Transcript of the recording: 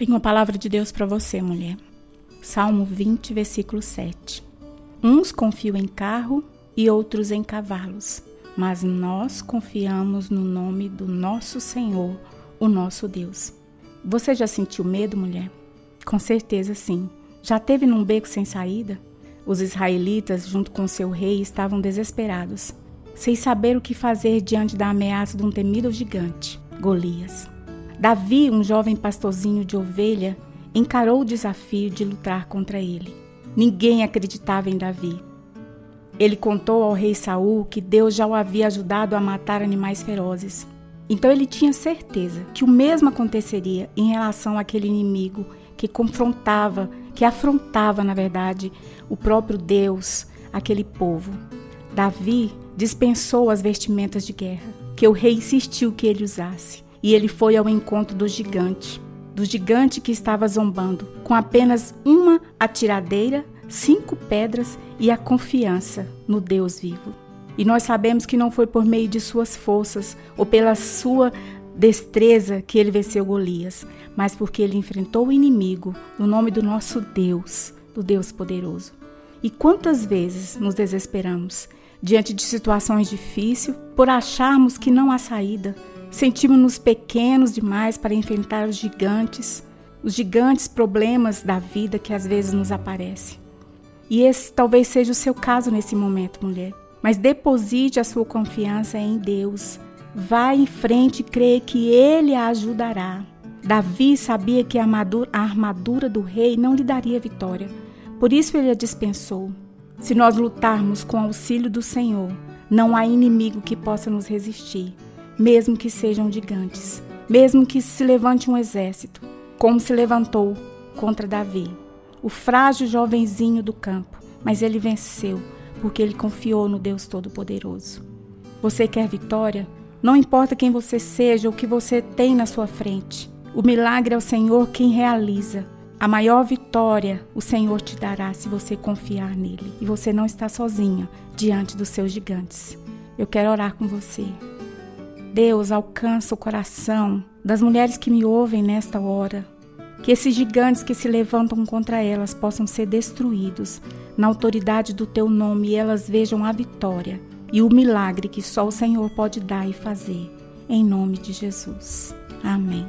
Tenho uma palavra de Deus para você, mulher. Salmo 20, versículo 7. Uns confiam em carro e outros em cavalos, mas nós confiamos no nome do nosso Senhor, o nosso Deus. Você já sentiu medo, mulher? Com certeza sim. Já teve num beco sem saída? Os israelitas, junto com seu rei, estavam desesperados, sem saber o que fazer diante da ameaça de um temido gigante, Golias. Davi, um jovem pastorzinho de ovelha, encarou o desafio de lutar contra ele. Ninguém acreditava em Davi. Ele contou ao rei Saul que Deus já o havia ajudado a matar animais ferozes. Então ele tinha certeza que o mesmo aconteceria em relação àquele inimigo que confrontava, que afrontava, na verdade, o próprio Deus, aquele povo. Davi dispensou as vestimentas de guerra, que o rei insistiu que ele usasse e ele foi ao encontro do gigante, do gigante que estava zombando, com apenas uma atiradeira, cinco pedras e a confiança no Deus vivo. E nós sabemos que não foi por meio de suas forças ou pela sua destreza que ele venceu Golias, mas porque ele enfrentou o inimigo no nome do nosso Deus, do Deus poderoso. E quantas vezes nos desesperamos diante de situações difíceis por acharmos que não há saída, Sentimos-nos pequenos demais para enfrentar os gigantes, os gigantes problemas da vida que às vezes nos aparecem. E esse talvez seja o seu caso nesse momento, mulher. Mas deposite a sua confiança em Deus. Vá em frente e creia que Ele a ajudará. Davi sabia que a armadura do rei não lhe daria vitória. Por isso ele a dispensou. Se nós lutarmos com o auxílio do Senhor, não há inimigo que possa nos resistir mesmo que sejam gigantes, mesmo que se levante um exército, como se levantou contra Davi, o frágil jovenzinho do campo, mas ele venceu porque ele confiou no Deus Todo-Poderoso. Você quer vitória? Não importa quem você seja ou o que você tem na sua frente. O milagre é o Senhor quem realiza. A maior vitória o Senhor te dará se você confiar nele. E você não está sozinha diante dos seus gigantes. Eu quero orar com você. Deus alcança o coração das mulheres que me ouvem nesta hora. Que esses gigantes que se levantam contra elas possam ser destruídos na autoridade do teu nome e elas vejam a vitória e o milagre que só o Senhor pode dar e fazer. Em nome de Jesus. Amém.